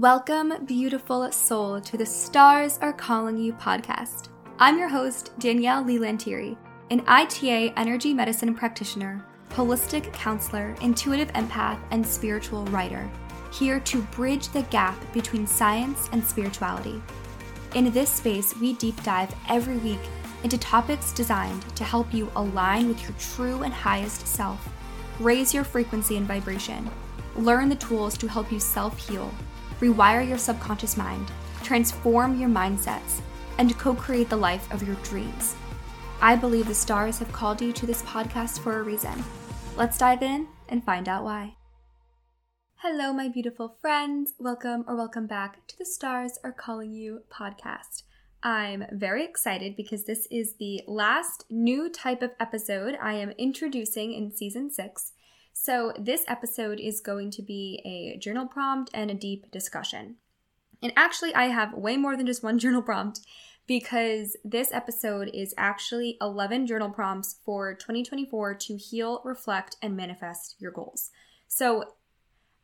Welcome, beautiful soul, to the Stars Are Calling You podcast. I'm your host, Danielle Leigh Lanteri an ITA energy medicine practitioner, holistic counselor, intuitive empath, and spiritual writer, here to bridge the gap between science and spirituality. In this space, we deep dive every week into topics designed to help you align with your true and highest self, raise your frequency and vibration, learn the tools to help you self heal rewire your subconscious mind, transform your mindsets, and co create the life of your dreams. I believe the stars have called you to this podcast for a reason. Let's dive in and find out why. Hello, my beautiful friends. Welcome or welcome back to the Stars Are Calling You podcast. I'm very excited because this is the last new type of episode I am introducing in season six. So, this episode is going to be a journal prompt and a deep discussion. And actually, I have way more than just one journal prompt because this episode is actually 11 journal prompts for 2024 to heal, reflect, and manifest your goals. So,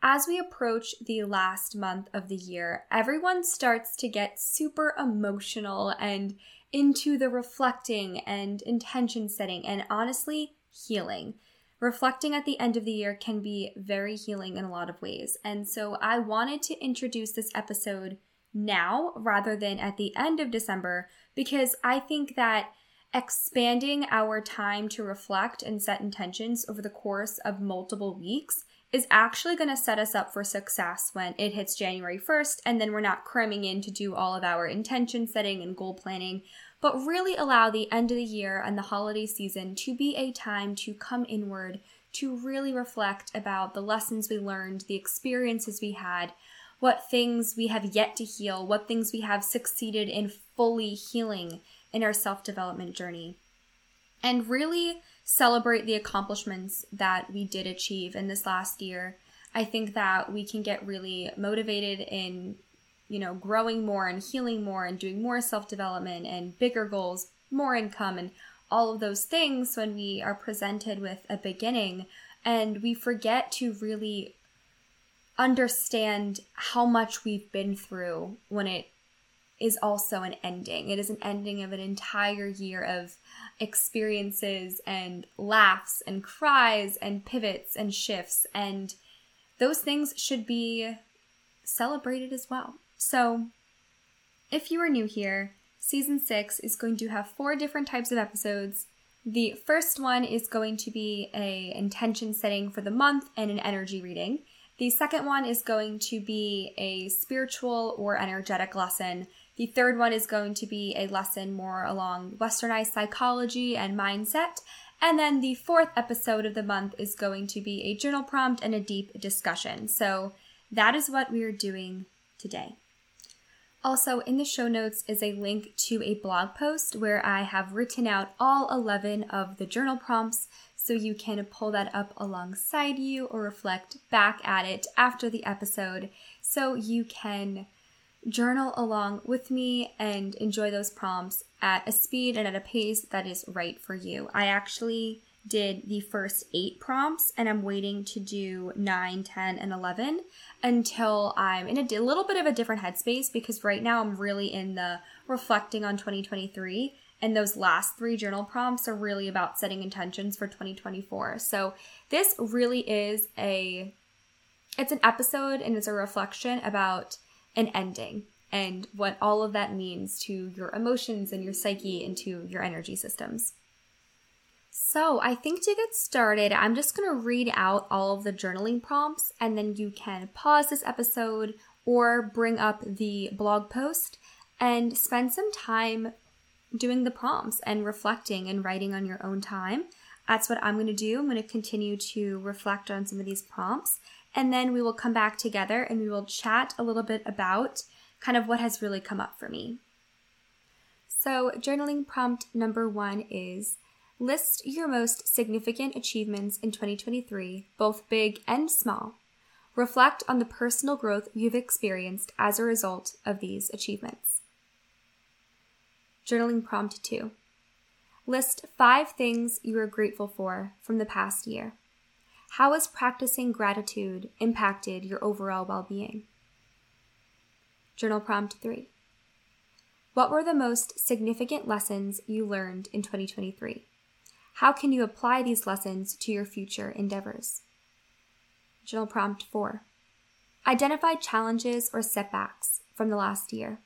as we approach the last month of the year, everyone starts to get super emotional and into the reflecting and intention setting and honestly healing reflecting at the end of the year can be very healing in a lot of ways. And so I wanted to introduce this episode now rather than at the end of December because I think that expanding our time to reflect and set intentions over the course of multiple weeks is actually going to set us up for success when it hits January 1st and then we're not cramming in to do all of our intention setting and goal planning but really allow the end of the year and the holiday season to be a time to come inward, to really reflect about the lessons we learned, the experiences we had, what things we have yet to heal, what things we have succeeded in fully healing in our self development journey. And really celebrate the accomplishments that we did achieve in this last year. I think that we can get really motivated in you know, growing more and healing more and doing more self development and bigger goals, more income, and all of those things when we are presented with a beginning. And we forget to really understand how much we've been through when it is also an ending. It is an ending of an entire year of experiences and laughs and cries and pivots and shifts. And those things should be celebrated as well. So, if you are new here, season six is going to have four different types of episodes. The first one is going to be a intention setting for the month and an energy reading. The second one is going to be a spiritual or energetic lesson. The third one is going to be a lesson more along westernized psychology and mindset. And then the fourth episode of the month is going to be a journal prompt and a deep discussion. So that is what we are doing today. Also, in the show notes is a link to a blog post where I have written out all 11 of the journal prompts so you can pull that up alongside you or reflect back at it after the episode so you can journal along with me and enjoy those prompts at a speed and at a pace that is right for you. I actually did the first eight prompts and I'm waiting to do nine, 10, and 11 until I'm in a little bit of a different headspace because right now I'm really in the reflecting on 2023 and those last three journal prompts are really about setting intentions for 2024. So this really is a it's an episode and it's a reflection about an ending and what all of that means to your emotions and your psyche and to your energy systems. So, I think to get started, I'm just going to read out all of the journaling prompts and then you can pause this episode or bring up the blog post and spend some time doing the prompts and reflecting and writing on your own time. That's what I'm going to do. I'm going to continue to reflect on some of these prompts and then we will come back together and we will chat a little bit about kind of what has really come up for me. So, journaling prompt number one is List your most significant achievements in 2023, both big and small. Reflect on the personal growth you've experienced as a result of these achievements. Journaling prompt 2. List five things you are grateful for from the past year. How has practicing gratitude impacted your overall well being? Journal prompt 3. What were the most significant lessons you learned in 2023? How can you apply these lessons to your future endeavors? Journal prompt 4. Identify challenges or setbacks from the last year.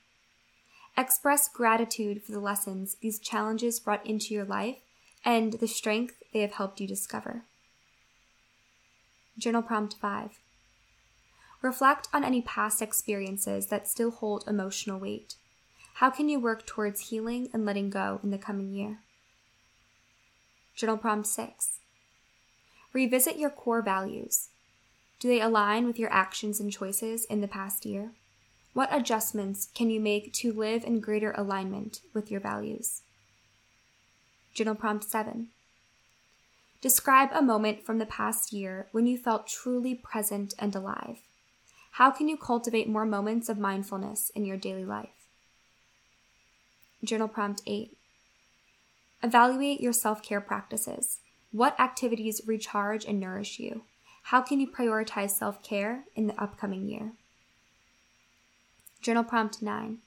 Express gratitude for the lessons these challenges brought into your life and the strength they have helped you discover. Journal prompt 5. Reflect on any past experiences that still hold emotional weight. How can you work towards healing and letting go in the coming year? Journal prompt 6. Revisit your core values. Do they align with your actions and choices in the past year? What adjustments can you make to live in greater alignment with your values? Journal prompt 7. Describe a moment from the past year when you felt truly present and alive. How can you cultivate more moments of mindfulness in your daily life? Journal prompt 8. Evaluate your self care practices. What activities recharge and nourish you? How can you prioritize self care in the upcoming year? Journal prompt 9.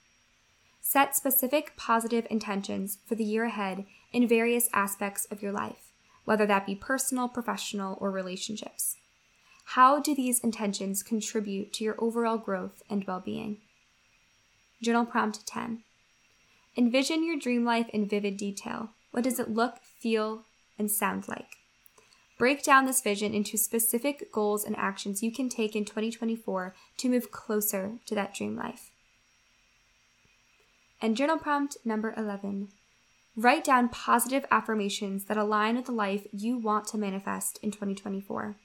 Set specific positive intentions for the year ahead in various aspects of your life, whether that be personal, professional, or relationships. How do these intentions contribute to your overall growth and well being? Journal prompt 10. Envision your dream life in vivid detail. What does it look, feel, and sound like? Break down this vision into specific goals and actions you can take in 2024 to move closer to that dream life. And journal prompt number 11 Write down positive affirmations that align with the life you want to manifest in 2024.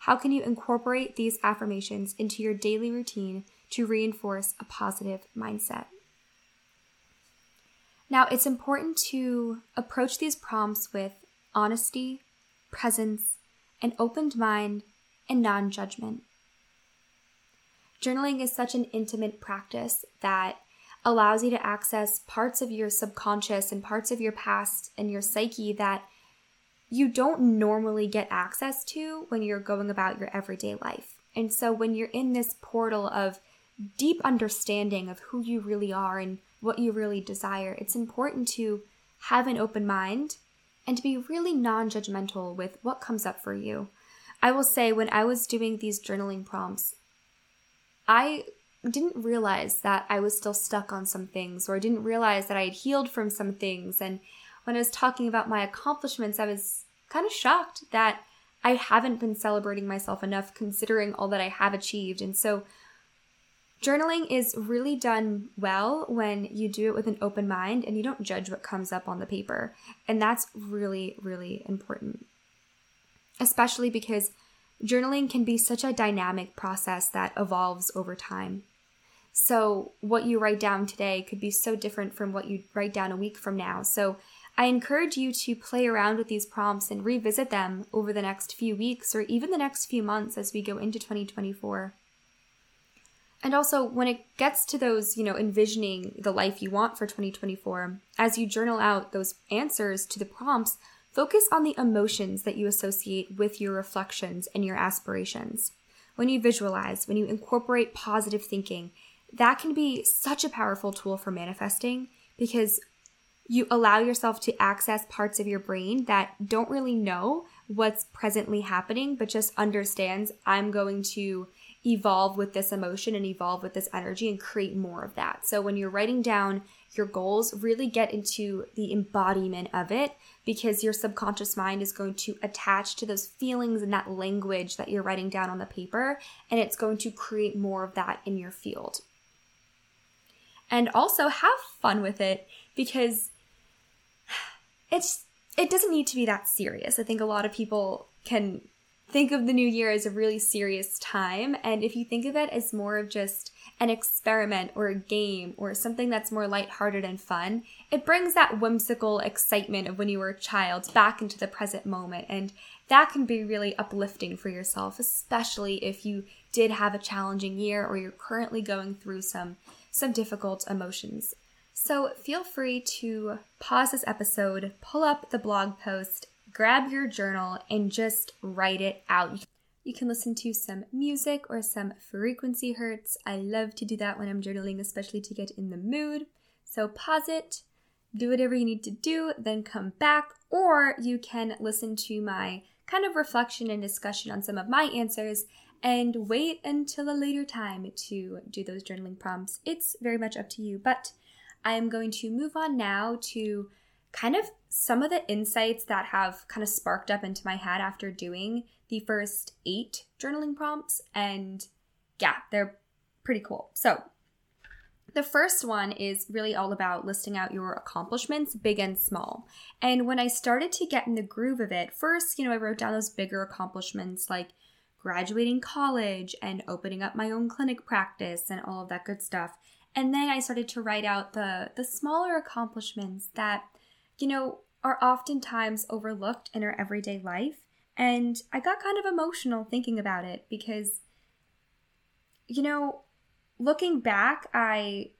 How can you incorporate these affirmations into your daily routine to reinforce a positive mindset? Now, it's important to approach these prompts with honesty, presence, an open mind, and non judgment. Journaling is such an intimate practice that allows you to access parts of your subconscious and parts of your past and your psyche that you don't normally get access to when you're going about your everyday life. And so when you're in this portal of deep understanding of who you really are and what you really desire, it's important to have an open mind and to be really non judgmental with what comes up for you. I will say, when I was doing these journaling prompts, I didn't realize that I was still stuck on some things, or I didn't realize that I had healed from some things. And when I was talking about my accomplishments, I was kind of shocked that I haven't been celebrating myself enough considering all that I have achieved. And so, journaling is really done well when you do it with an open mind and you don't judge what comes up on the paper. And that's really, really important, especially because journaling can be such a dynamic process that evolves over time. So, what you write down today could be so different from what you write down a week from now. So, I encourage you to play around with these prompts and revisit them over the next few weeks or even the next few months as we go into 2024. And also, when it gets to those, you know, envisioning the life you want for 2024, as you journal out those answers to the prompts, focus on the emotions that you associate with your reflections and your aspirations. When you visualize, when you incorporate positive thinking, that can be such a powerful tool for manifesting because you allow yourself to access parts of your brain that don't really know what's presently happening, but just understands I'm going to evolve with this emotion and evolve with this energy and create more of that. So when you're writing down your goals, really get into the embodiment of it because your subconscious mind is going to attach to those feelings and that language that you're writing down on the paper, and it's going to create more of that in your field and also have fun with it because it's it doesn't need to be that serious. I think a lot of people can think of the new year as a really serious time and if you think of it as more of just an experiment or a game or something that's more lighthearted and fun, it brings that whimsical excitement of when you were a child back into the present moment and that can be really uplifting for yourself, especially if you did have a challenging year or you're currently going through some some difficult emotions. So feel free to pause this episode, pull up the blog post, grab your journal, and just write it out. You can listen to some music or some frequency hertz. I love to do that when I'm journaling, especially to get in the mood. So pause it, do whatever you need to do, then come back, or you can listen to my kind of reflection and discussion on some of my answers and wait until a later time to do those journaling prompts. It's very much up to you, but I am going to move on now to kind of some of the insights that have kind of sparked up into my head after doing the first eight journaling prompts. And yeah, they're pretty cool. So, the first one is really all about listing out your accomplishments, big and small. And when I started to get in the groove of it, first, you know, I wrote down those bigger accomplishments like graduating college and opening up my own clinic practice and all of that good stuff. And then I started to write out the the smaller accomplishments that, you know, are oftentimes overlooked in our everyday life. And I got kind of emotional thinking about it because, you know, looking back, I,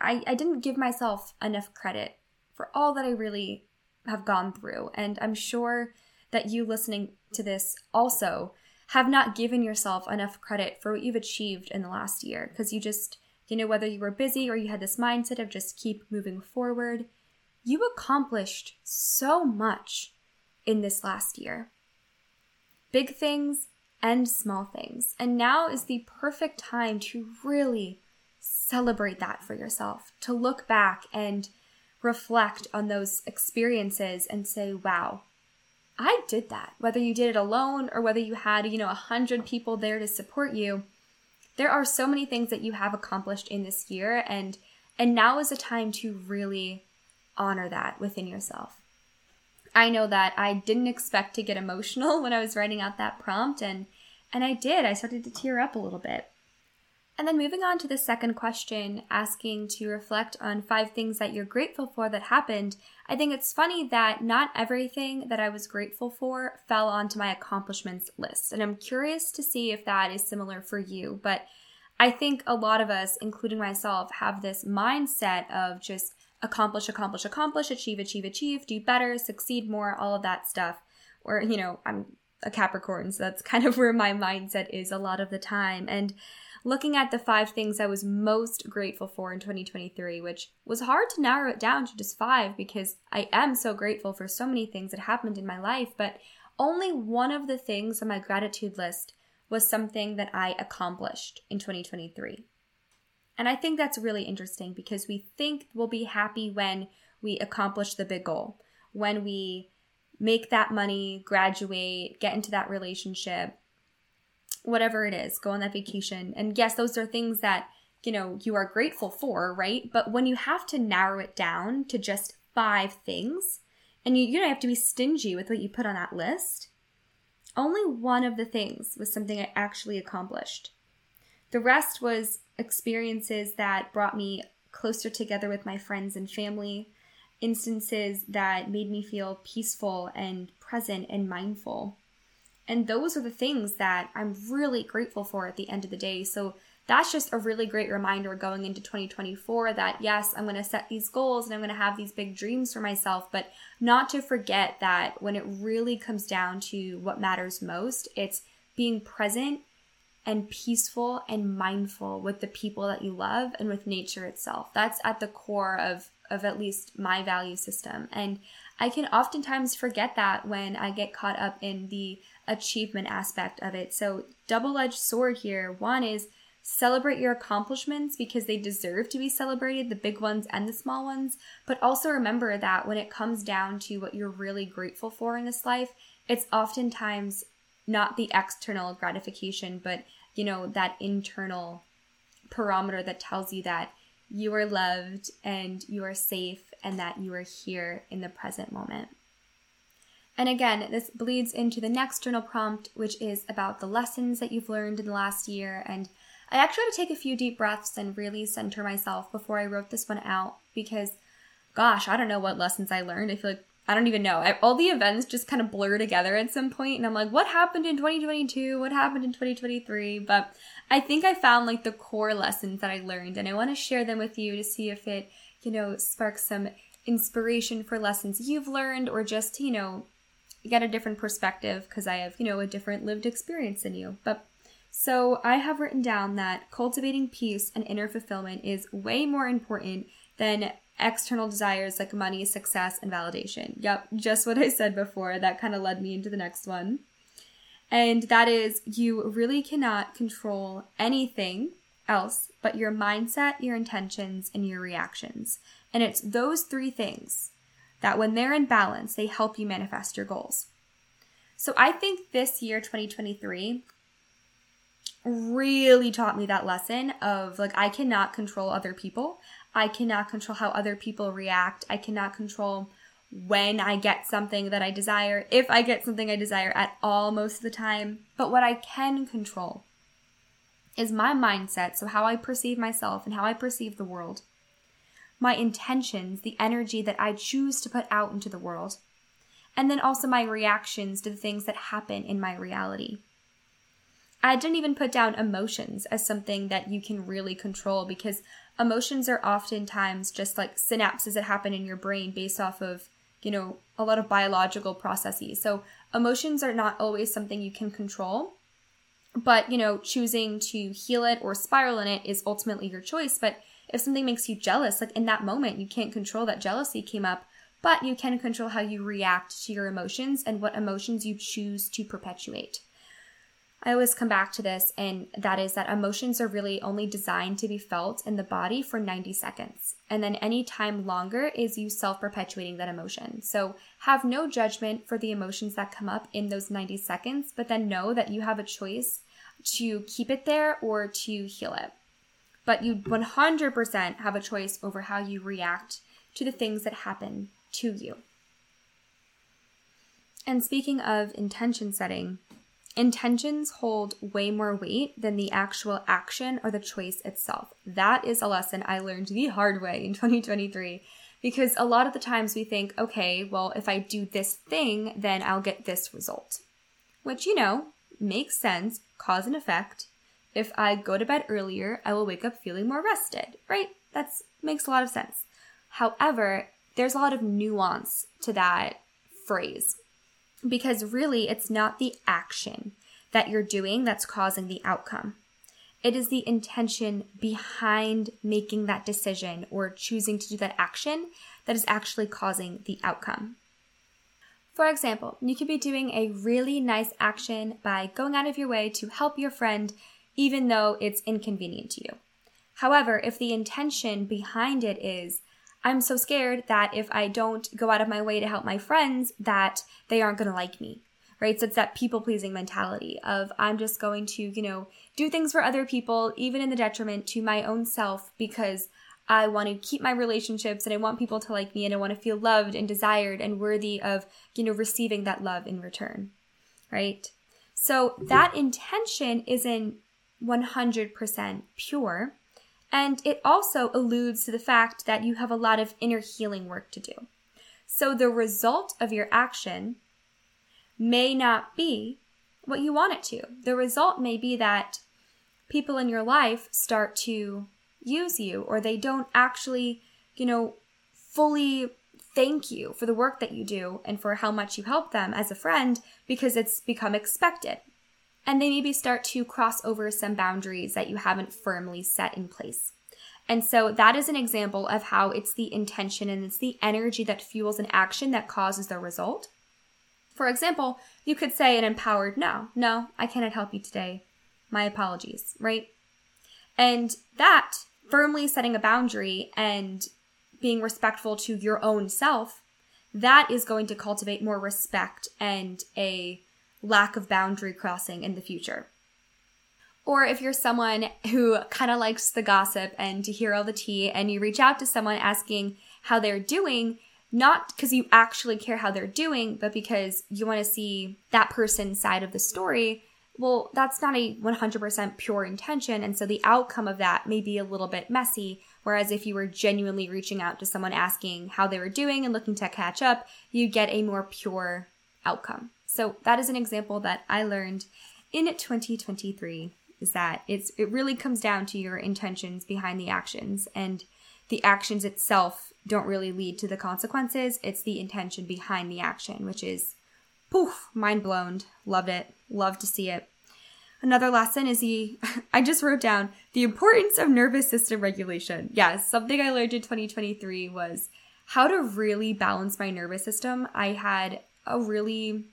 I, I didn't give myself enough credit for all that I really have gone through. And I'm sure that you listening to this also have not given yourself enough credit for what you've achieved in the last year because you just, you know, whether you were busy or you had this mindset of just keep moving forward, you accomplished so much in this last year. Big things and small things. And now is the perfect time to really celebrate that for yourself, to look back and reflect on those experiences and say, wow, I did that. Whether you did it alone or whether you had, you know, a hundred people there to support you, there are so many things that you have accomplished in this year and and now is a time to really honor that within yourself. I know that I didn't expect to get emotional when I was writing out that prompt and and I did. I started to tear up a little bit. And then moving on to the second question, asking to reflect on five things that you're grateful for that happened, I think it's funny that not everything that I was grateful for fell onto my accomplishments list. And I'm curious to see if that is similar for you. But I think a lot of us, including myself, have this mindset of just accomplish, accomplish, accomplish, achieve, achieve, achieve, do better, succeed more, all of that stuff. Or, you know, I'm a Capricorn, so that's kind of where my mindset is a lot of the time. And looking at the five things I was most grateful for in 2023, which was hard to narrow it down to just five because I am so grateful for so many things that happened in my life, but only one of the things on my gratitude list was something that I accomplished in 2023. And I think that's really interesting because we think we'll be happy when we accomplish the big goal, when we make that money, graduate, get into that relationship, whatever it is, go on that vacation. And yes, those are things that, you know, you are grateful for, right? But when you have to narrow it down to just five things, and you, you don't have to be stingy with what you put on that list, only one of the things was something I actually accomplished. The rest was experiences that brought me closer together with my friends and family, instances that made me feel peaceful and present and mindful. And those are the things that I'm really grateful for at the end of the day. So that's just a really great reminder going into 2024 that yes, I'm going to set these goals and I'm going to have these big dreams for myself, but not to forget that when it really comes down to what matters most, it's being present and peaceful and mindful with the people that you love and with nature itself. That's at the core of of at least my value system. And I can oftentimes forget that when I get caught up in the achievement aspect of it. So, double-edged sword here. One is celebrate your accomplishments because they deserve to be celebrated, the big ones and the small ones, but also remember that when it comes down to what you're really grateful for in this life, it's oftentimes not the external gratification, but you know, that internal parameter that tells you that you are loved and you are safe and that you are here in the present moment. And again, this bleeds into the next journal prompt, which is about the lessons that you've learned in the last year. And I actually had to take a few deep breaths and really center myself before I wrote this one out because, gosh, I don't know what lessons I learned. I feel like I don't even know. I, all the events just kind of blur together at some point, and I'm like, what happened in 2022? What happened in 2023? But I think I found like the core lessons that I learned, and I want to share them with you to see if it, you know, sparks some inspiration for lessons you've learned or just, you know, get a different perspective because I have, you know, a different lived experience than you. But so I have written down that cultivating peace and inner fulfillment is way more important than external desires like money, success, and validation. Yep, just what I said before. That kind of led me into the next one. And that is you really cannot control anything else but your mindset, your intentions, and your reactions. And it's those three things that when they're in balance, they help you manifest your goals. So I think this year, 2023, really taught me that lesson of like, I cannot control other people. I cannot control how other people react. I cannot control when I get something that I desire, if I get something I desire at all most of the time. But what I can control is my mindset, so how I perceive myself and how I perceive the world, my intentions, the energy that I choose to put out into the world, and then also my reactions to the things that happen in my reality. I didn't even put down emotions as something that you can really control because emotions are oftentimes just like synapses that happen in your brain based off of, you know, a lot of biological processes. So emotions are not always something you can control. But, you know, choosing to heal it or spiral in it is ultimately your choice. But if something makes you jealous, like in that moment, you can't control that jealousy came up, but you can control how you react to your emotions and what emotions you choose to perpetuate. I always come back to this, and that is that emotions are really only designed to be felt in the body for 90 seconds. And then any time longer is you self perpetuating that emotion. So have no judgment for the emotions that come up in those 90 seconds, but then know that you have a choice to keep it there or to heal it. But you 100% have a choice over how you react to the things that happen to you. And speaking of intention setting, intentions hold way more weight than the actual action or the choice itself. That is a lesson I learned the hard way in 2023 because a lot of the times we think, okay, well, if I do this thing, then I'll get this result. Which, you know, makes sense, cause and effect. If I go to bed earlier, I will wake up feeling more rested, right? That makes a lot of sense. However, there's a lot of nuance to that phrase because really it's not the action that you're doing that's causing the outcome. It is the intention behind making that decision or choosing to do that action that is actually causing the outcome. For example, you could be doing a really nice action by going out of your way to help your friend, even though it's inconvenient to you. However, if the intention behind it is, I'm so scared that if I don't go out of my way to help my friends, that they aren't going to like me. Right? So it's that people pleasing mentality of I'm just going to, you know, do things for other people, even in the detriment to my own self, because I want to keep my relationships and I want people to like me and I want to feel loved and desired and worthy of, you know, receiving that love in return. Right? So that intention isn't 100% pure and it also alludes to the fact that you have a lot of inner healing work to do. So the result of your action may not be what you want it to. The result may be that people in your life start to use you or they don't actually, you know, fully thank you for the work that you do and for how much you help them as a friend because it's become expected and they maybe start to cross over some boundaries that you haven't firmly set in place. And so that is an example of how it's the intention and it's the energy that fuels an action that causes the result. For example, you could say an empowered no. No, I cannot help you today. My apologies, right? And that firmly setting a boundary and being respectful to your own self, that is going to cultivate more respect and a lack of boundary crossing in the future. Or if you're someone who kind of likes the gossip and to hear all the tea, and you reach out to someone asking how they're doing, not because you actually care how they're doing, but because you want to see that person's side of the story, well, that's not a 100% pure intention. And so the outcome of that may be a little bit messy. Whereas if you were genuinely reaching out to someone asking how they were doing and looking to catch up, you get a more pure outcome. So that is an example that I learned in 2023 is that it's it really comes down to your intentions behind the actions and the actions itself don't really lead to the consequences. It's the intention behind the action, which is poof, mind blown. Loved it. Love to see it. Another lesson is the, I just wrote down the importance of nervous system regulation. Yes, something I learned in 2023 was how to really balance my nervous system. I had a really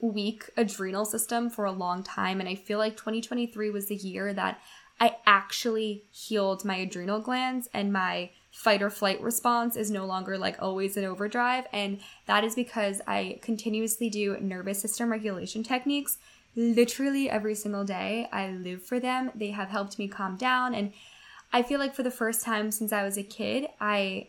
weak adrenal system for a long time, and I feel like 2023 was the year that I actually healed my adrenal glands and my fight or flight response is no longer like always in overdrive. And that is because I continuously do nervous system regulation techniques literally every single day. I live for them. They have helped me calm down. And I feel like for the first time since I was a kid, I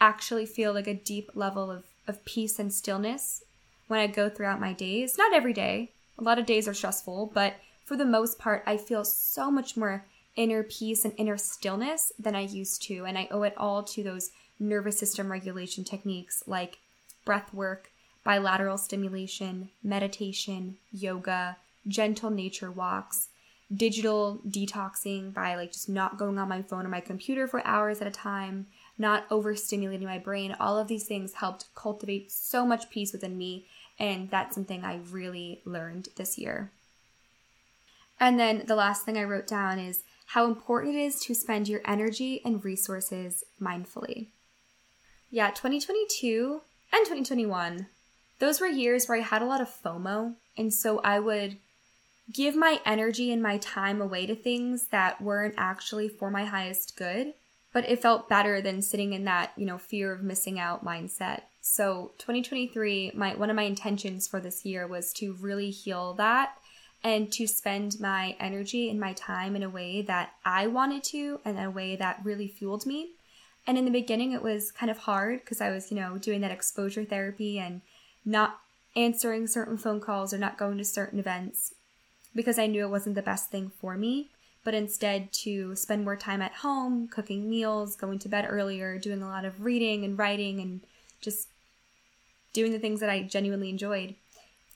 actually feel like a deep level of, of peace and stillness when I go throughout my days. Not every day, a lot of days are stressful, but for the most part, I feel so much more inner peace and inner stillness than I used to. And I owe it all to those nervous system regulation techniques like breath work, bilateral stimulation, meditation, yoga, gentle nature walks, digital detoxing by like just not going on my phone or my computer for hours at a time, not overstimulating my brain. All of these things helped cultivate so much peace within me. And that's something I really learned this year. And then the last thing I wrote down is how important it is to spend your energy and resources mindfully. Yeah, 2022 and 2021 those were years where I had a lot of FOMO. And so I would give my energy and my time away to things that weren't actually for my highest good. But it felt better than sitting in that, you know, fear of missing out mindset. So 2023, my one of my intentions for this year was to really heal that and to spend my energy and my time in a way that I wanted to and in a way that really fueled me. And in the beginning it was kind of hard because I was, you know, doing that exposure therapy and not answering certain phone calls or not going to certain events because I knew it wasn't the best thing for me, but instead to spend more time at home, cooking meals, going to bed earlier, doing a lot of reading and writing and just doing the things that I genuinely enjoyed.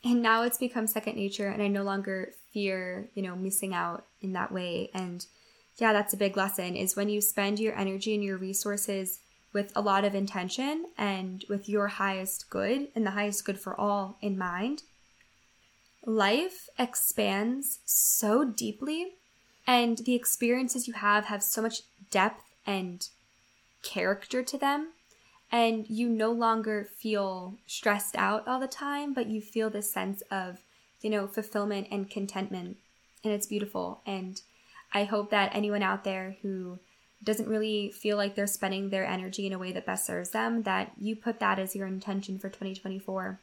And now it's become second nature and I no longer fear, you know, missing out in that way. And yeah, that's a big lesson is when you spend your energy and your resources with a lot of intention and with your highest good and the highest good for all in mind, life expands so deeply and the experiences you have have so much depth and character to them. And you no longer feel stressed out all the time but you feel this sense of you know fulfillment and contentment. And it's beautiful. And i hope that anyone out there who doesn't really feel like they're spending their energy in a way that best serves them, that you put that as your intention for 2024.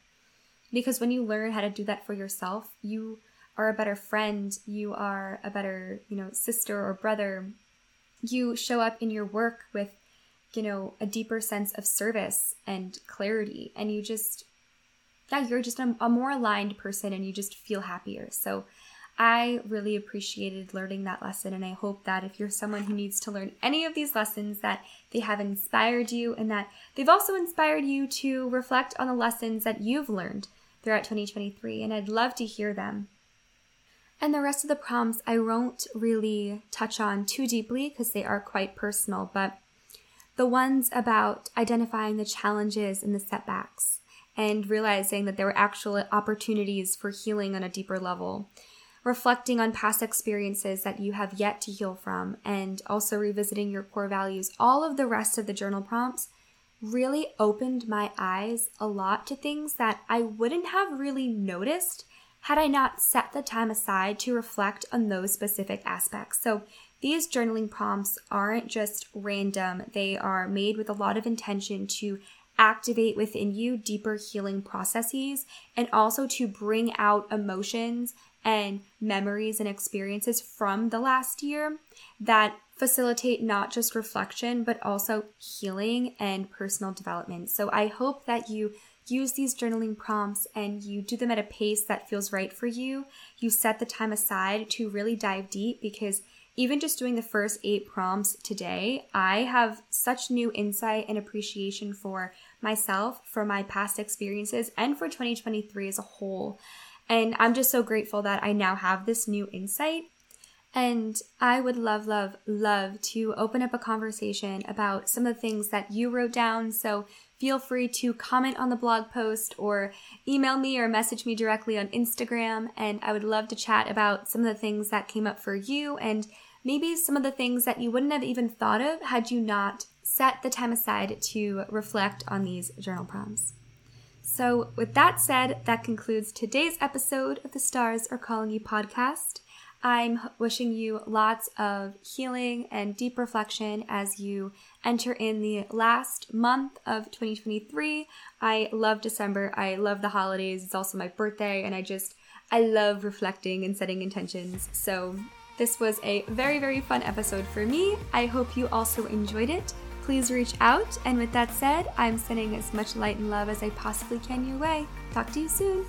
Because when you learn how to do that for yourself, you are a better friend, you are a better, you know, sister or brother. You show up in your work with, you know, a deeper sense of service and clarity, and you just, yeah, you're just a, a more aligned person and you just feel happier. So, I really appreciated learning that lesson, and I hope that if you're someone who needs to learn any of these lessons, that they have inspired you and that they've also inspired you to reflect on the lessons that you've learned throughout 2023, and I'd love to hear them. And the rest of the prompts I won't really touch on too deeply because they are quite personal, but the ones about identifying the challenges and the setbacks and realizing that there were actual opportunities for healing on a deeper level reflecting on past experiences that you have yet to heal from, and also revisiting your core values, all of the rest of the journal prompts really opened my eyes a lot to things that I wouldn't have really noticed had I not set the time aside to reflect on those specific aspects. So these journaling prompts aren't just random, they are made with a lot of intention to activate within you deeper healing processes and also to bring out emotions and memories and experiences from the last year that facilitate not just reflection, but also healing and personal development. So I hope that you use these journaling prompts and you do them at a pace that feels right for you. You set the time aside to really dive deep because even just doing the first eight prompts today, I have such new insight and appreciation for myself, for my past experiences, and for 2023 as a whole. And I'm just so grateful that I now have this new insight. And I would love, love, love to open up a conversation about some of the things that you wrote down. So feel free to comment on the blog post or email me or message me directly on Instagram. And I would love to chat about some of the things that came up for you and maybe some of the things that you wouldn't have even thought of had you not set the time aside to reflect on these journal prompts. So, with that said, that concludes today's episode of the Stars Are Calling You podcast. I'm wishing you lots of healing and deep reflection as you enter in the last month of 2023. I love December. I love the holidays. It's also my birthday, and I just, I love reflecting and setting intentions. So, this was a very, very fun episode for me. I hope you also enjoyed it. Please reach out. And with that said, I'm sending as much light and love as I possibly can your way. Talk to you soon.